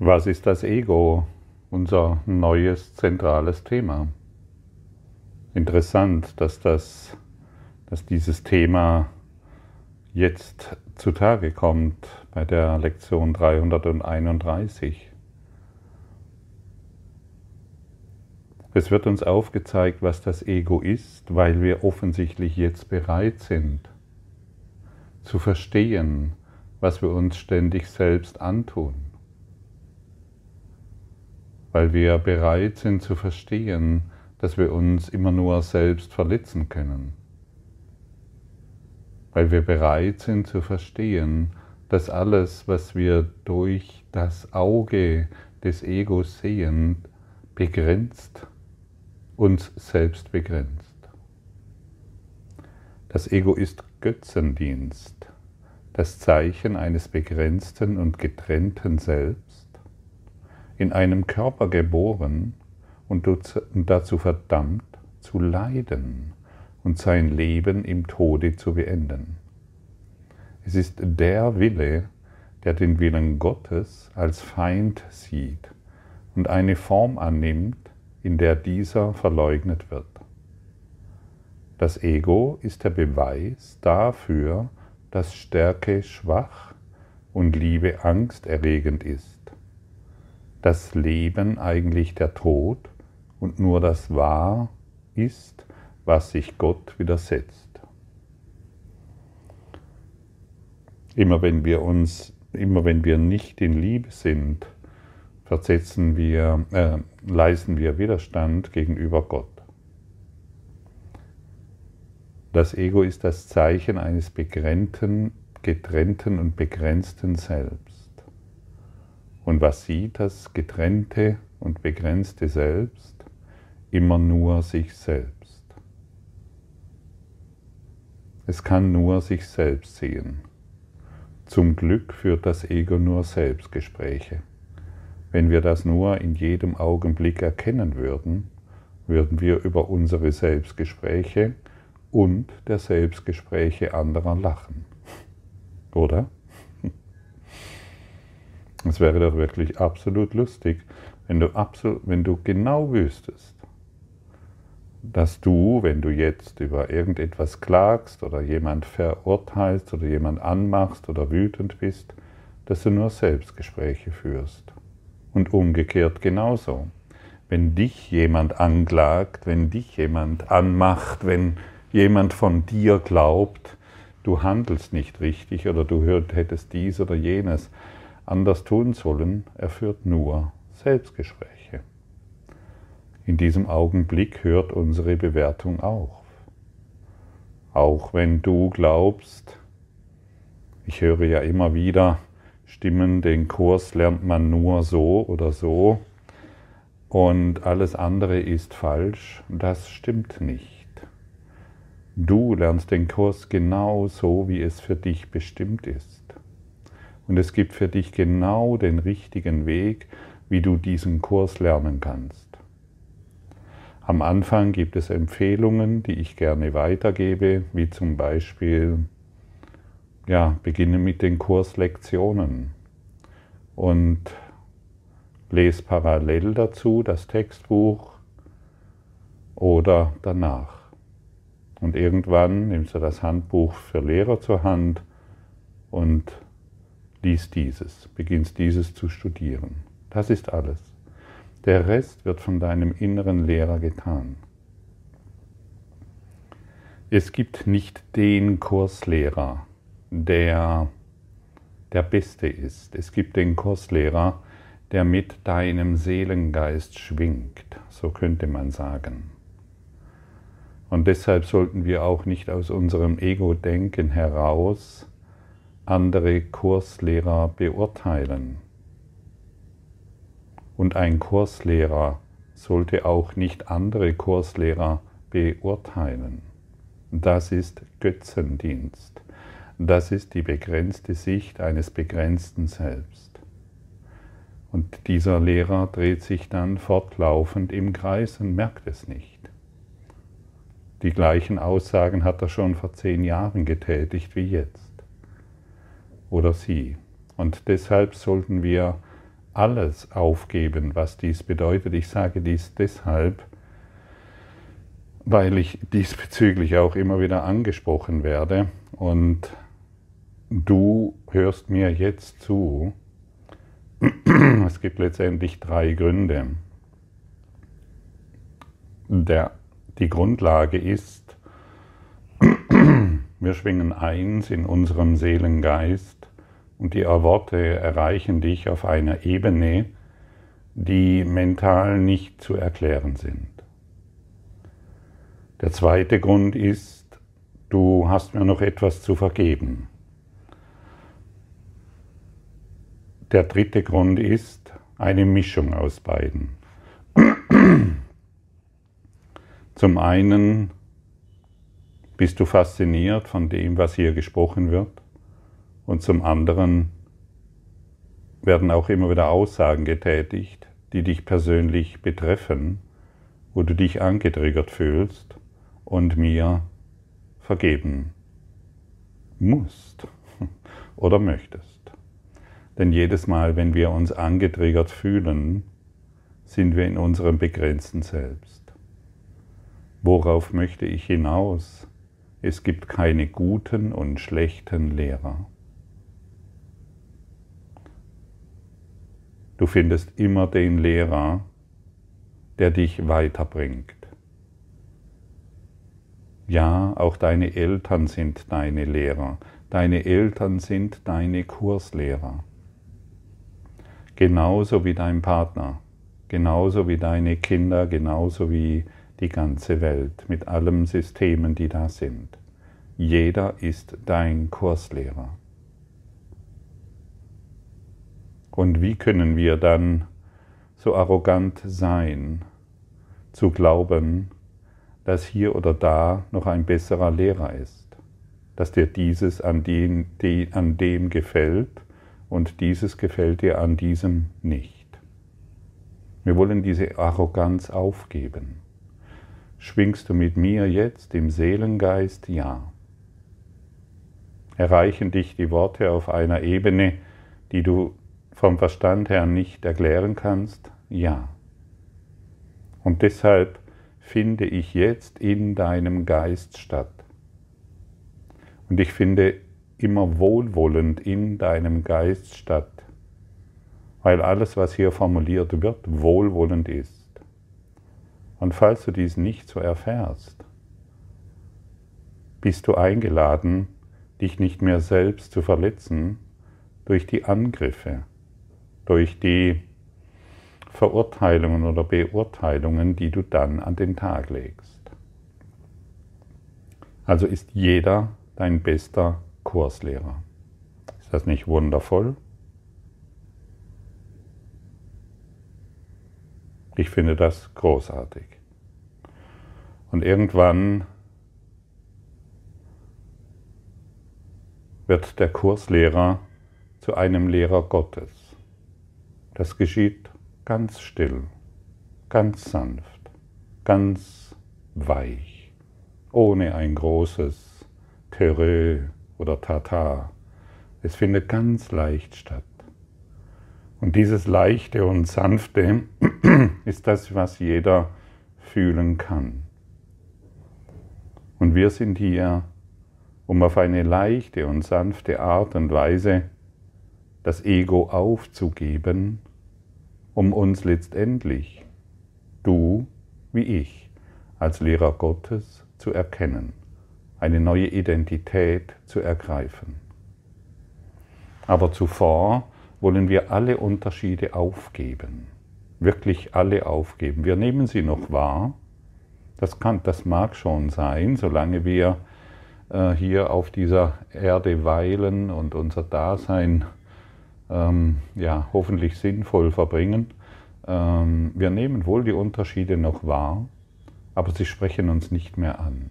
Was ist das Ego? Unser neues zentrales Thema. Interessant, dass, das, dass dieses Thema jetzt zutage kommt bei der Lektion 331. Es wird uns aufgezeigt, was das Ego ist, weil wir offensichtlich jetzt bereit sind zu verstehen, was wir uns ständig selbst antun weil wir bereit sind zu verstehen, dass wir uns immer nur selbst verletzen können. Weil wir bereit sind zu verstehen, dass alles, was wir durch das Auge des Egos sehen, begrenzt, uns selbst begrenzt. Das Ego ist Götzendienst, das Zeichen eines begrenzten und getrennten Selbst in einem Körper geboren und dazu verdammt zu leiden und sein Leben im Tode zu beenden. Es ist der Wille, der den Willen Gottes als Feind sieht und eine Form annimmt, in der dieser verleugnet wird. Das Ego ist der Beweis dafür, dass Stärke schwach und Liebe angsterregend ist das Leben eigentlich der Tod und nur das Wahr ist, was sich Gott widersetzt. Immer wenn wir uns, immer wenn wir nicht in Liebe sind, versetzen wir, äh, leisten wir Widerstand gegenüber Gott. Das Ego ist das Zeichen eines begrenzten, getrennten und begrenzten Selbst. Und was sieht das getrennte und begrenzte Selbst? Immer nur sich selbst. Es kann nur sich selbst sehen. Zum Glück führt das Ego nur Selbstgespräche. Wenn wir das nur in jedem Augenblick erkennen würden, würden wir über unsere Selbstgespräche und der Selbstgespräche anderer lachen. Oder? Es wäre doch wirklich absolut lustig, wenn du, absolut, wenn du genau wüsstest, dass du, wenn du jetzt über irgendetwas klagst oder jemand verurteilst oder jemand anmachst oder wütend bist, dass du nur Selbstgespräche führst. Und umgekehrt genauso. Wenn dich jemand anklagt, wenn dich jemand anmacht, wenn jemand von dir glaubt, du handelst nicht richtig oder du hättest dies oder jenes, anders tun sollen, er führt nur Selbstgespräche. In diesem Augenblick hört unsere Bewertung auf. Auch wenn du glaubst, ich höre ja immer wieder Stimmen, den Kurs lernt man nur so oder so und alles andere ist falsch, das stimmt nicht. Du lernst den Kurs genau so, wie es für dich bestimmt ist. Und es gibt für dich genau den richtigen Weg, wie du diesen Kurs lernen kannst. Am Anfang gibt es Empfehlungen, die ich gerne weitergebe, wie zum Beispiel, ja, beginne mit den Kurslektionen und lese parallel dazu das Textbuch oder danach. Und irgendwann nimmst du das Handbuch für Lehrer zur Hand und liest dieses, beginnst dieses zu studieren. Das ist alles. Der Rest wird von deinem inneren Lehrer getan. Es gibt nicht den Kurslehrer, der der Beste ist. Es gibt den Kurslehrer, der mit deinem Seelengeist schwingt, so könnte man sagen. Und deshalb sollten wir auch nicht aus unserem Ego-Denken heraus andere Kurslehrer beurteilen. Und ein Kurslehrer sollte auch nicht andere Kurslehrer beurteilen. Das ist Götzendienst. Das ist die begrenzte Sicht eines begrenzten Selbst. Und dieser Lehrer dreht sich dann fortlaufend im Kreis und merkt es nicht. Die gleichen Aussagen hat er schon vor zehn Jahren getätigt wie jetzt oder sie. Und deshalb sollten wir alles aufgeben, was dies bedeutet. Ich sage dies deshalb, weil ich diesbezüglich auch immer wieder angesprochen werde und du hörst mir jetzt zu. Es gibt letztendlich drei Gründe. Der, die Grundlage ist, wir schwingen eins in unserem Seelengeist und die Worte erreichen dich auf einer Ebene, die mental nicht zu erklären sind. Der zweite Grund ist, du hast mir noch etwas zu vergeben. Der dritte Grund ist eine Mischung aus beiden. Zum einen bist du fasziniert von dem, was hier gesprochen wird, und zum anderen werden auch immer wieder Aussagen getätigt, die dich persönlich betreffen, wo du dich angetriggert fühlst und mir vergeben musst oder möchtest. Denn jedes Mal, wenn wir uns angetriggert fühlen, sind wir in unserem begrenzten Selbst. Worauf möchte ich hinaus? Es gibt keine guten und schlechten Lehrer. Du findest immer den Lehrer, der dich weiterbringt. Ja, auch deine Eltern sind deine Lehrer. Deine Eltern sind deine Kurslehrer. Genauso wie dein Partner, genauso wie deine Kinder, genauso wie die ganze Welt mit allen Systemen, die da sind. Jeder ist dein Kurslehrer. Und wie können wir dann so arrogant sein, zu glauben, dass hier oder da noch ein besserer Lehrer ist, dass dir dieses an, den, an dem gefällt und dieses gefällt dir an diesem nicht. Wir wollen diese Arroganz aufgeben. Schwingst du mit mir jetzt im Seelengeist? Ja. Erreichen dich die Worte auf einer Ebene, die du vom Verstand her nicht erklären kannst? Ja. Und deshalb finde ich jetzt in deinem Geist statt. Und ich finde immer wohlwollend in deinem Geist statt, weil alles, was hier formuliert wird, wohlwollend ist. Und falls du dies nicht so erfährst, bist du eingeladen, dich nicht mehr selbst zu verletzen durch die Angriffe, durch die Verurteilungen oder Beurteilungen, die du dann an den Tag legst. Also ist jeder dein bester Kurslehrer. Ist das nicht wundervoll? Ich finde das großartig. Und irgendwann wird der Kurslehrer zu einem Lehrer Gottes. Das geschieht ganz still, ganz sanft, ganz weich, ohne ein großes Terrö oder Tata. Es findet ganz leicht statt. Und dieses Leichte und Sanfte ist das, was jeder fühlen kann. Und wir sind hier, um auf eine leichte und sanfte Art und Weise das Ego aufzugeben um uns letztendlich, du wie ich, als Lehrer Gottes zu erkennen, eine neue Identität zu ergreifen. Aber zuvor wollen wir alle Unterschiede aufgeben, wirklich alle aufgeben. Wir nehmen sie noch wahr, das, kann, das mag schon sein, solange wir äh, hier auf dieser Erde weilen und unser Dasein ähm, ja, hoffentlich sinnvoll verbringen. Ähm, wir nehmen wohl die Unterschiede noch wahr, aber sie sprechen uns nicht mehr an.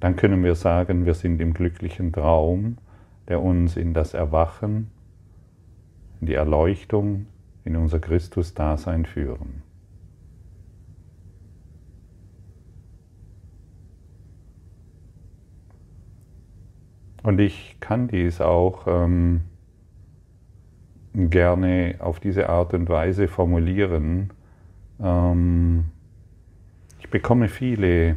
Dann können wir sagen, wir sind im glücklichen Traum, der uns in das Erwachen, in die Erleuchtung, in unser Christus-Dasein führen. Und ich kann dies auch ähm, gerne auf diese Art und Weise formulieren. Ähm, ich bekomme viele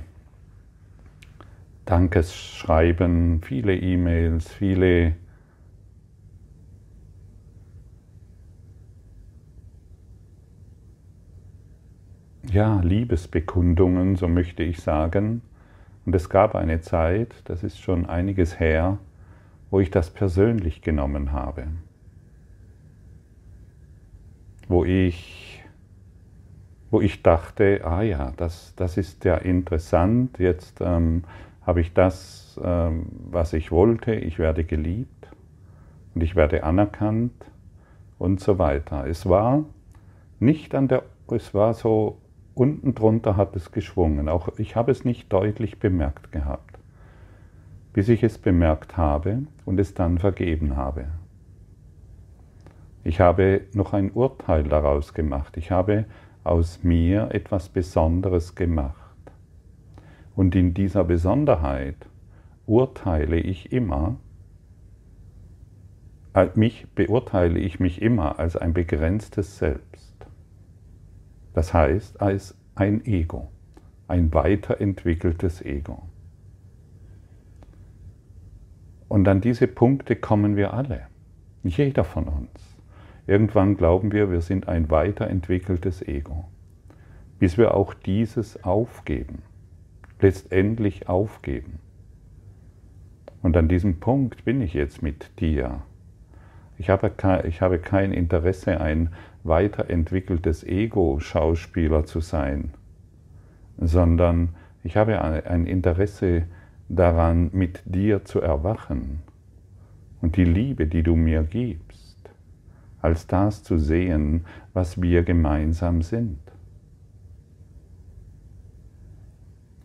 Dankesschreiben, viele E-Mails, viele ja, Liebesbekundungen, so möchte ich sagen. Und es gab eine Zeit, das ist schon einiges her, wo ich das persönlich genommen habe. Wo ich, wo ich dachte, ah ja, das, das ist ja interessant, jetzt ähm, habe ich das, ähm, was ich wollte, ich werde geliebt und ich werde anerkannt und so weiter. Es war nicht an der, es war so unten drunter hat es geschwungen. Auch ich habe es nicht deutlich bemerkt gehabt, bis ich es bemerkt habe und es dann vergeben habe. Ich habe noch ein Urteil daraus gemacht. Ich habe aus mir etwas Besonderes gemacht. Und in dieser Besonderheit urteile ich immer, äh, mich beurteile ich mich immer als ein begrenztes Selbst. Das heißt, als ein Ego, ein weiterentwickeltes Ego. Und an diese Punkte kommen wir alle, jeder von uns. Irgendwann glauben wir, wir sind ein weiterentwickeltes Ego, bis wir auch dieses aufgeben, letztendlich aufgeben. Und an diesem Punkt bin ich jetzt mit dir. Ich habe kein, ich habe kein Interesse, ein weiterentwickeltes Ego-Schauspieler zu sein, sondern ich habe ein Interesse daran, mit dir zu erwachen und die Liebe, die du mir gibst, als das zu sehen, was wir gemeinsam sind.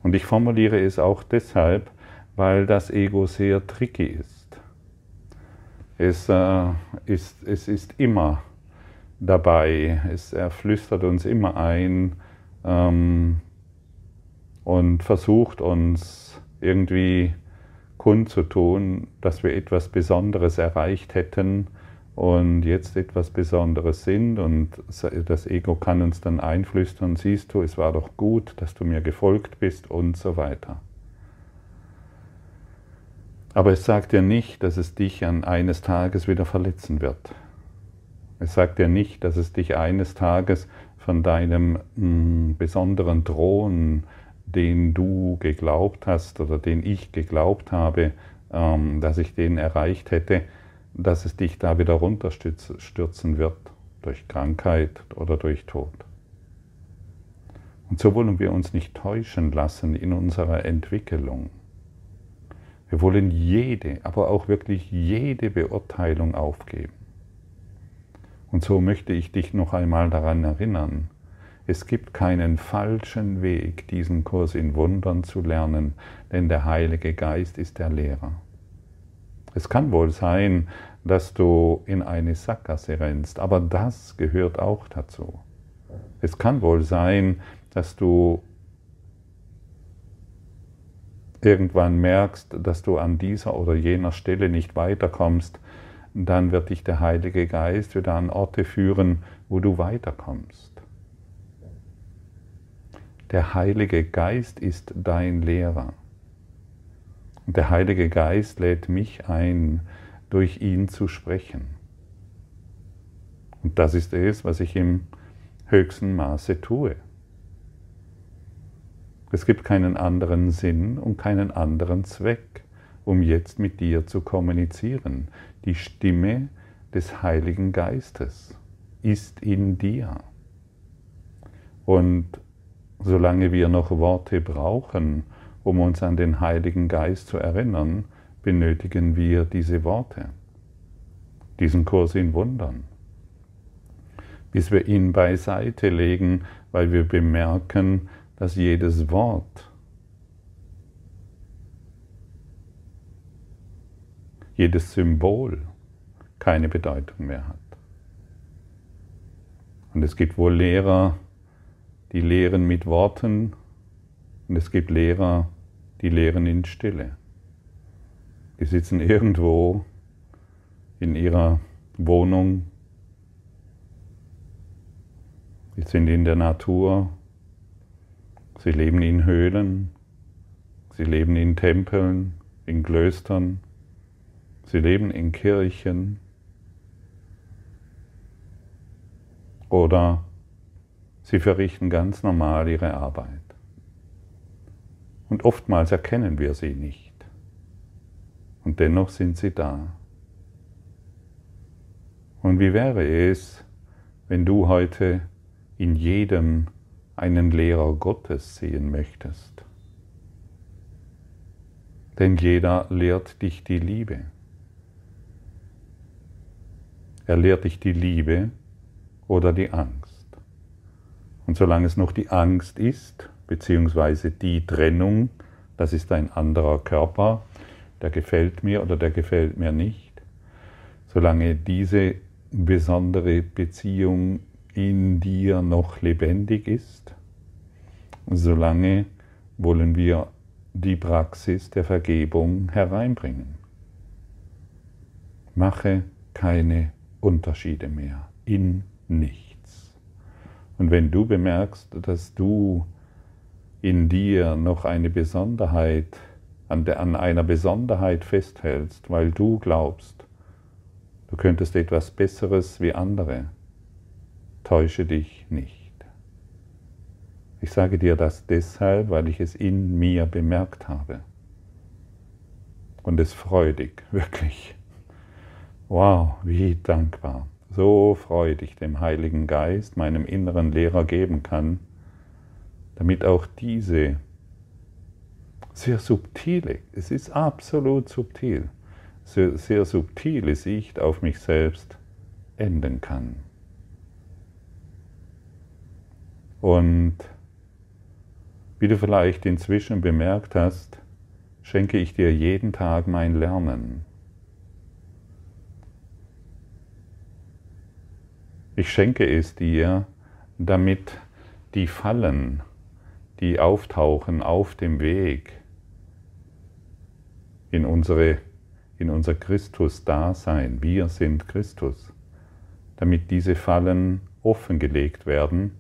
Und ich formuliere es auch deshalb, weil das Ego sehr tricky ist. Es, äh, ist, es ist immer dabei. Es, er flüstert uns immer ein ähm, und versucht uns irgendwie kundzutun, dass wir etwas Besonderes erreicht hätten und jetzt etwas Besonderes sind und das Ego kann uns dann einflüstern, siehst du, es war doch gut, dass du mir gefolgt bist und so weiter. Aber es sagt dir nicht, dass es dich an eines Tages wieder verletzen wird. Es sagt dir nicht, dass es dich eines Tages von deinem mh, hm, besonderen Thron, den du geglaubt hast oder den ich geglaubt habe, ähm, dass ich den erreicht hätte, dass es dich da wieder runterstürzen wird durch Krankheit oder durch Tod. Und so wollen wir uns nicht täuschen lassen in unserer Entwicklung. Wir wollen jede, aber auch wirklich jede Beurteilung aufgeben. Und so möchte ich dich noch einmal daran erinnern, es gibt keinen falschen Weg, diesen Kurs in Wundern zu lernen, denn der Heilige Geist ist der Lehrer. Es kann wohl sein, dass du in eine Sackgasse rennst, aber das gehört auch dazu. Es kann wohl sein, dass du irgendwann merkst, dass du an dieser oder jener Stelle nicht weiterkommst, dann wird dich der Heilige Geist wieder an Orte führen, wo du weiterkommst. Der Heilige Geist ist dein Lehrer. Und der Heilige Geist lädt mich ein, durch ihn zu sprechen. Und das ist es, was ich im höchsten Maße tue. Es gibt keinen anderen Sinn und keinen anderen Zweck, um jetzt mit dir zu kommunizieren. Die Stimme des Heiligen Geistes ist in dir. Und solange wir noch Worte brauchen, um uns an den Heiligen Geist zu erinnern, benötigen wir diese Worte, diesen Kurs in Wundern, bis wir ihn beiseite legen, weil wir bemerken, dass jedes Wort jedes Symbol keine Bedeutung mehr hat. Und es gibt wohl Lehrer, die lehren mit Worten und es gibt Lehrer, die lehren in Stille. Die sitzen irgendwo in ihrer Wohnung Sie sind in der Natur, sie leben in Höhlen, sie leben in Tempeln, in Klöstern, sie leben in Kirchen oder sie verrichten ganz normal ihre Arbeit. Und oftmals erkennen wir sie nicht. Und dennoch sind sie da. Und wie wäre es, wenn du heute in jedem einen Lehrer Gottes sehen möchtest? Denn jeder lehrt dich die Liebe. Er lehrt dich die Liebe oder die Angst. Und solange es noch die Angst ist, beziehungsweise die Trennung, das ist ein anderer Körper, der gefällt mir oder der gefällt mir nicht, solange diese besondere Beziehung in dir noch lebendig ist, solange wollen wir die Praxis der Vergebung hereinbringen. Mache keine Unterschiede mehr in nichts. Und wenn du bemerkst, dass du in dir noch eine Besonderheit, an, der, an einer Besonderheit festhältst, weil du glaubst, du könntest etwas Besseres wie andere, täusche dich nicht. Ich sage dir das deshalb, weil ich es in mir bemerkt habe. Und es freudig, wirklich. Wow, wie dankbar. So freudig dem Heiligen Geist, meinem inneren Lehrer geben kann, damit auch diese sehr subtile, es ist absolut subtil, sehr, sehr subtile Sicht auf mich selbst enden kann. Und wie du vielleicht inzwischen bemerkt hast, schenke ich dir jeden Tag mein Lernen. Ich schenke es dir, damit die Fallen, die auftauchen auf dem Weg in, unsere, in unser Christus-Dasein. Wir sind Christus. Damit diese Fallen offengelegt werden,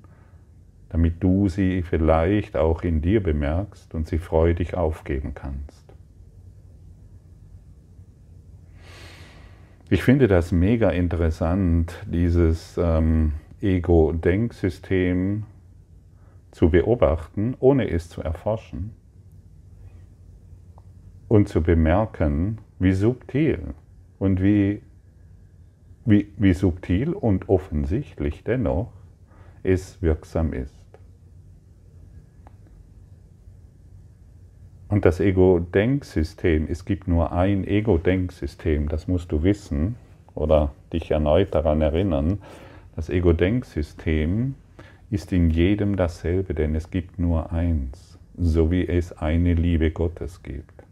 damit du sie vielleicht auch in dir bemerkst und sie freudig aufgeben kannst. Ich finde das mega interessant, dieses ähm, Ego-Denksystem zu beobachten, ohne es zu erforschen und zu bemerken, wie subtil und wie, wie, wie subtil und offensichtlich dennoch es wirksam ist. Und das Ego-Denksystem, es gibt nur ein Ego-Denksystem, das musst du wissen oder dich erneut daran erinnern. Das Ego-Denksystem ist in jedem dasselbe, denn es gibt nur eins, so wie es eine Liebe Gottes gibt.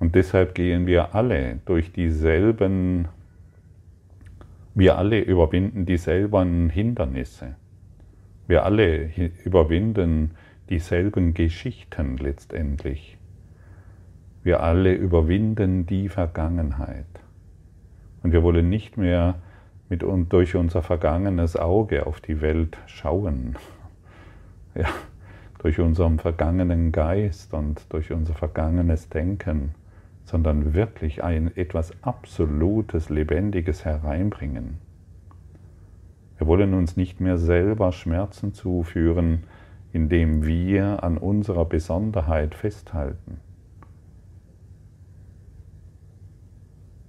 Und deshalb gehen wir alle durch dieselben, wir alle überwinden dieselben Hindernisse. Wir alle überwinden dieselben Geschichten letztendlich. Wir alle überwinden die Vergangenheit. Und wir wollen nicht mehr mit und durch unser vergangenes Auge auf die Welt schauen. Ja, durch unseren vergangenen Geist und durch unser vergangenes Denken, sondern wirklich ein etwas Absolutes, Lebendiges hereinbringen. Wir wollen uns nicht mehr selber Schmerzen zuführen, indem wir an unserer Besonderheit festhalten.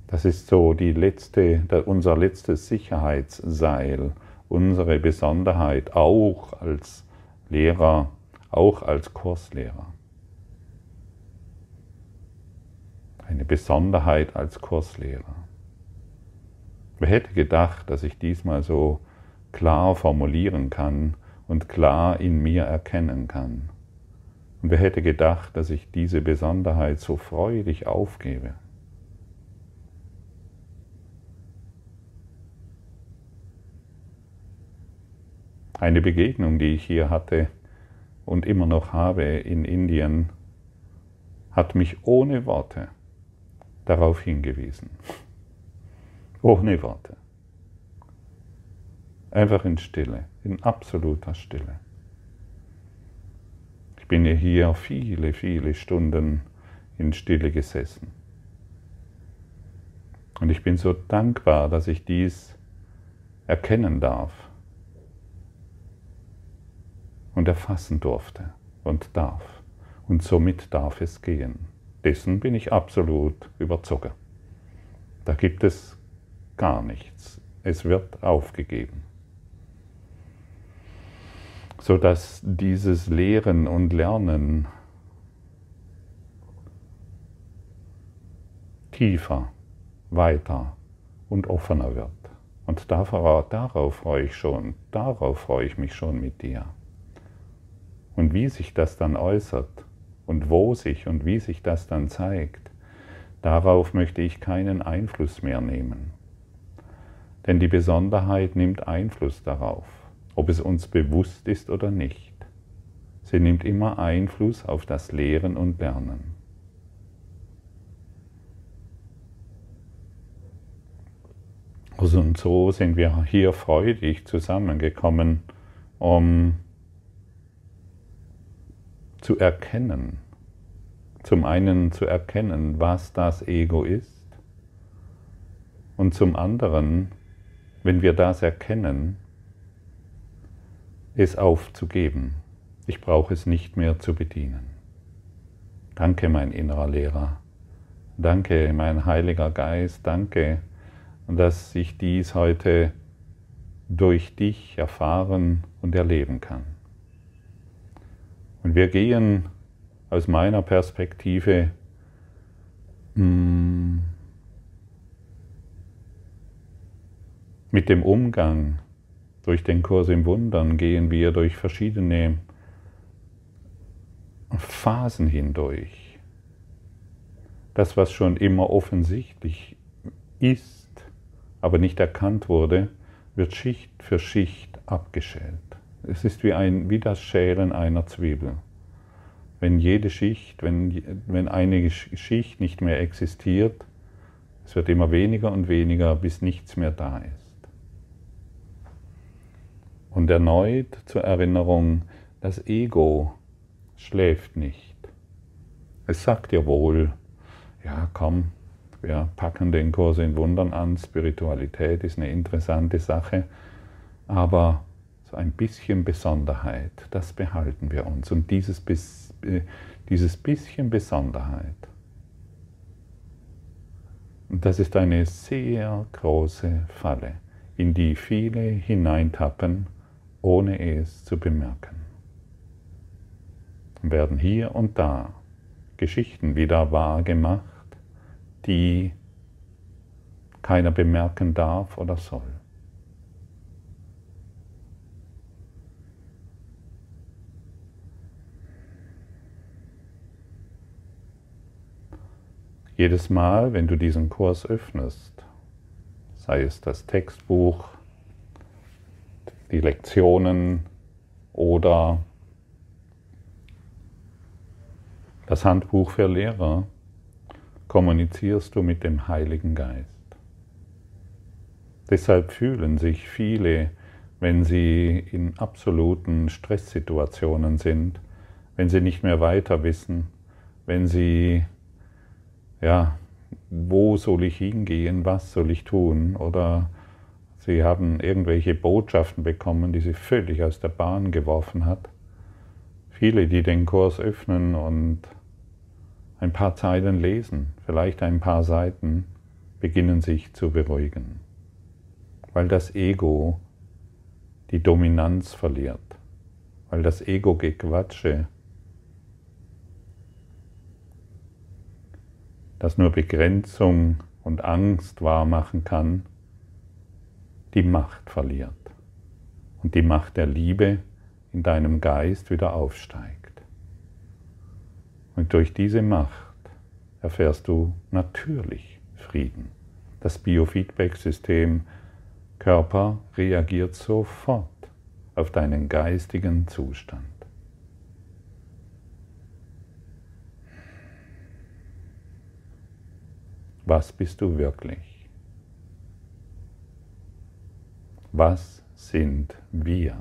Das ist so die letzte, unser letztes Sicherheitsseil, unsere Besonderheit, auch als Lehrer, auch als Kurslehrer. Eine Besonderheit als Kurslehrer. Wer hätte gedacht, dass ich diesmal so klar formulieren kann und klar in mir erkennen kann? Und wer hätte gedacht, dass ich diese Besonderheit so freudig aufgebe? Eine Begegnung, die ich hier hatte und immer noch habe in Indien, hat mich ohne Worte darauf hingewiesen. Ohne Worte. Einfach in Stille, in absoluter Stille. Ich bin hier viele, viele Stunden in Stille gesessen. Und ich bin so dankbar, dass ich dies erkennen darf und erfassen durfte und darf. Und somit darf es gehen. Dessen bin ich absolut überzogen. Da gibt es gar nichts. Es wird aufgegeben. Sodass dieses Lehren und Lernen tiefer, weiter und offener wird. Und darauf, freue ich schon, darauf freue ich mich schon mit dir. Und wie sich das dann äußert und wo sich und wie sich das dann zeigt, darauf möchte ich keinen Einfluss mehr nehmen. Denn die Besonderheit nimmt Einfluss darauf, ob es uns bewusst ist oder nicht. Sie nimmt immer Einfluss auf das Lehren und Lernen. Und so sind wir hier freudig zusammengekommen, um zu erkennen, zum einen zu erkennen, was das Ego ist und zum anderen, wenn wir das erkennen, es aufzugeben. Ich brauche es nicht mehr zu bedienen. Danke, mein innerer Lehrer. Danke, mein Heiliger Geist. Danke, dass ich dies heute durch dich erfahren und erleben kann. Und wir gehen aus meiner Perspektive mm, mit dem Umgang durch den Kurs im Wundern gehen wir durch verschiedene Phasen hindurch. Das, was schon immer offensichtlich ist, aber nicht erkannt wurde, wird Schicht für Schicht abgeschält. Es ist wie, ein, wie das Schälen einer Zwiebel. Wenn jede Schicht, wenn, wenn eine Schicht nicht mehr existiert, es wird immer weniger und weniger, bis nichts mehr da ist. Und erneut zur Erinnerung, das Ego schläft nicht. Es sagt dir wohl, ja komm, wir packen den Kurs in Wundern an, Spiritualität ist eine interessante Sache, aber so ein bisschen Besonderheit, das behalten wir uns. Und dieses, dieses bisschen Besonderheit, das ist eine sehr große Falle, in die viele hineintappen, ohne es zu bemerken. Werden hier und da Geschichten wieder wahr gemacht, die keiner bemerken darf oder soll. Jedes Mal, wenn du diesen Kurs öffnest, sei es das Textbuch, die Lektionen oder das Handbuch für Lehrer, kommunizierst du mit dem Heiligen Geist. Deshalb fühlen sich viele, wenn sie in absoluten Stresssituationen sind, wenn sie nicht mehr weiter wissen, wenn sie ja, wo soll ich hingehen, was soll ich tun? Oder sie haben irgendwelche Botschaften bekommen, die sie völlig aus der Bahn geworfen hat. Viele, die den Kurs öffnen und ein paar Zeilen lesen, vielleicht ein paar Seiten, beginnen sich zu beruhigen, weil das Ego die Dominanz verliert, weil das Ego-Gequatsche das nur Begrenzung und Angst wahrmachen kann, die Macht verliert und die Macht der Liebe in deinem Geist wieder aufsteigt. Und durch diese Macht erfährst du natürlich Frieden. Das Biofeedback-System Körper reagiert sofort auf deinen geistigen Zustand. Was bist du wirklich? Was sind wir.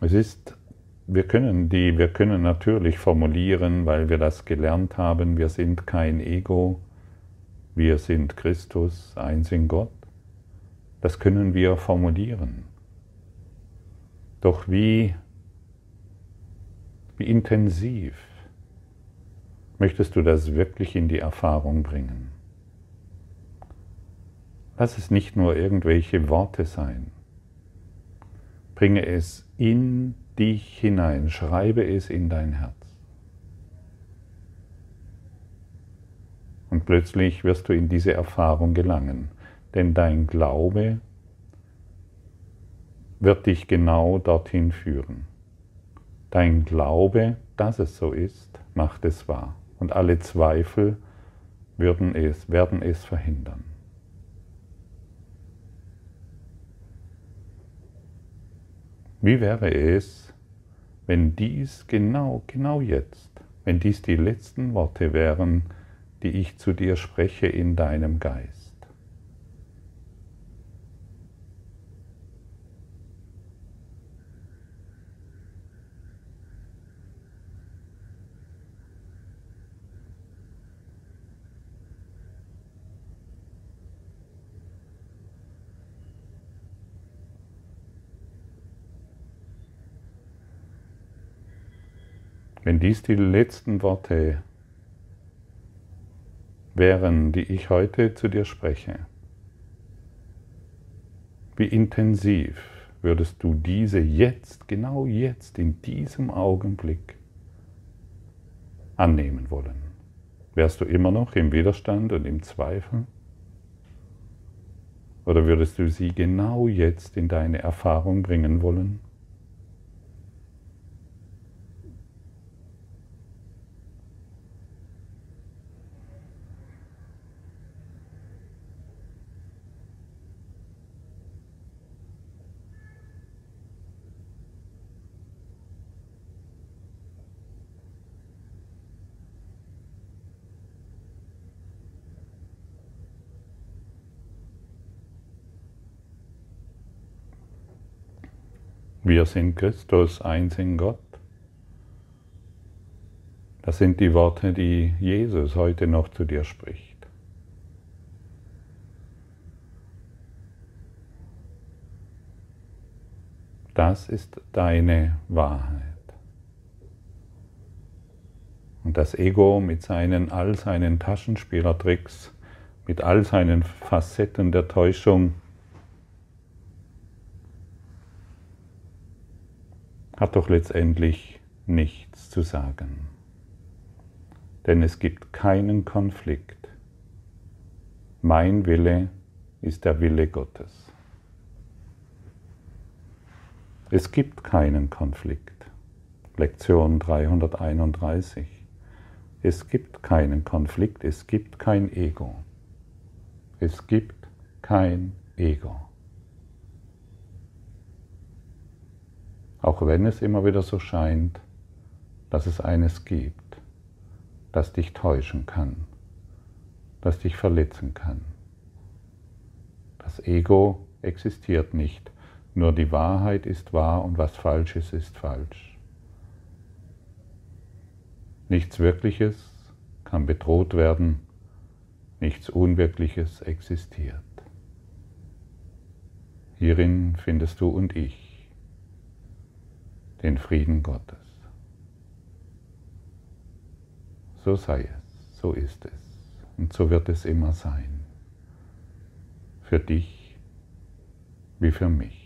Es ist, wir können die, wir können natürlich formulieren, weil wir das gelernt haben, wir sind kein Ego, wir sind Christus, eins in Gott. Das können wir formulieren. Doch wie, wie intensiv möchtest du das wirklich in die Erfahrung bringen? Lass es nicht nur irgendwelche Worte sein. Bringe es in dich hinein, schreibe es in dein Herz. Und plötzlich wirst du in diese Erfahrung gelangen, denn dein Glaube wird dich genau dorthin führen. Dein Glaube, dass es so ist, macht es wahr. Und alle Zweifel würden es, werden es verhindern. Wie wäre es, wenn dies genau, genau jetzt, wenn dies die letzten Worte wären, die ich zu dir spreche in deinem Geist? Wenn dies die letzten Worte wären, die ich heute zu dir spreche, wie intensiv würdest du diese jetzt, genau jetzt, in diesem Augenblick annehmen wollen? Wärst du immer noch im Widerstand und im Zweifel? Oder würdest du sie genau jetzt in deine Erfahrung bringen wollen? Wir sind Christus, eins in Gott. Das sind die Worte, die Jesus heute noch zu dir spricht. Das ist deine Wahrheit. Und das Ego mit seinen, all seinen Taschenspielertricks, mit all seinen Facetten der Täuschung, hat doch letztendlich nichts zu sagen. Denn es gibt keinen Konflikt. Mein Wille ist der Wille Gottes. Es gibt keinen Konflikt. Lektion 331. Es gibt keinen Konflikt, es gibt kein Ego. Es gibt kein Ego. Auch wenn es immer wieder so scheint, dass es eines gibt, das dich täuschen kann, das dich verletzen kann. Das Ego existiert nicht, nur die Wahrheit ist wahr und was falsch ist, ist falsch. Nichts Wirkliches kann bedroht werden, nichts Unwirkliches existiert. Hierin findest du und ich den Frieden Gottes. So sei es, so ist es und so wird es immer sein. Für dich wie für mich.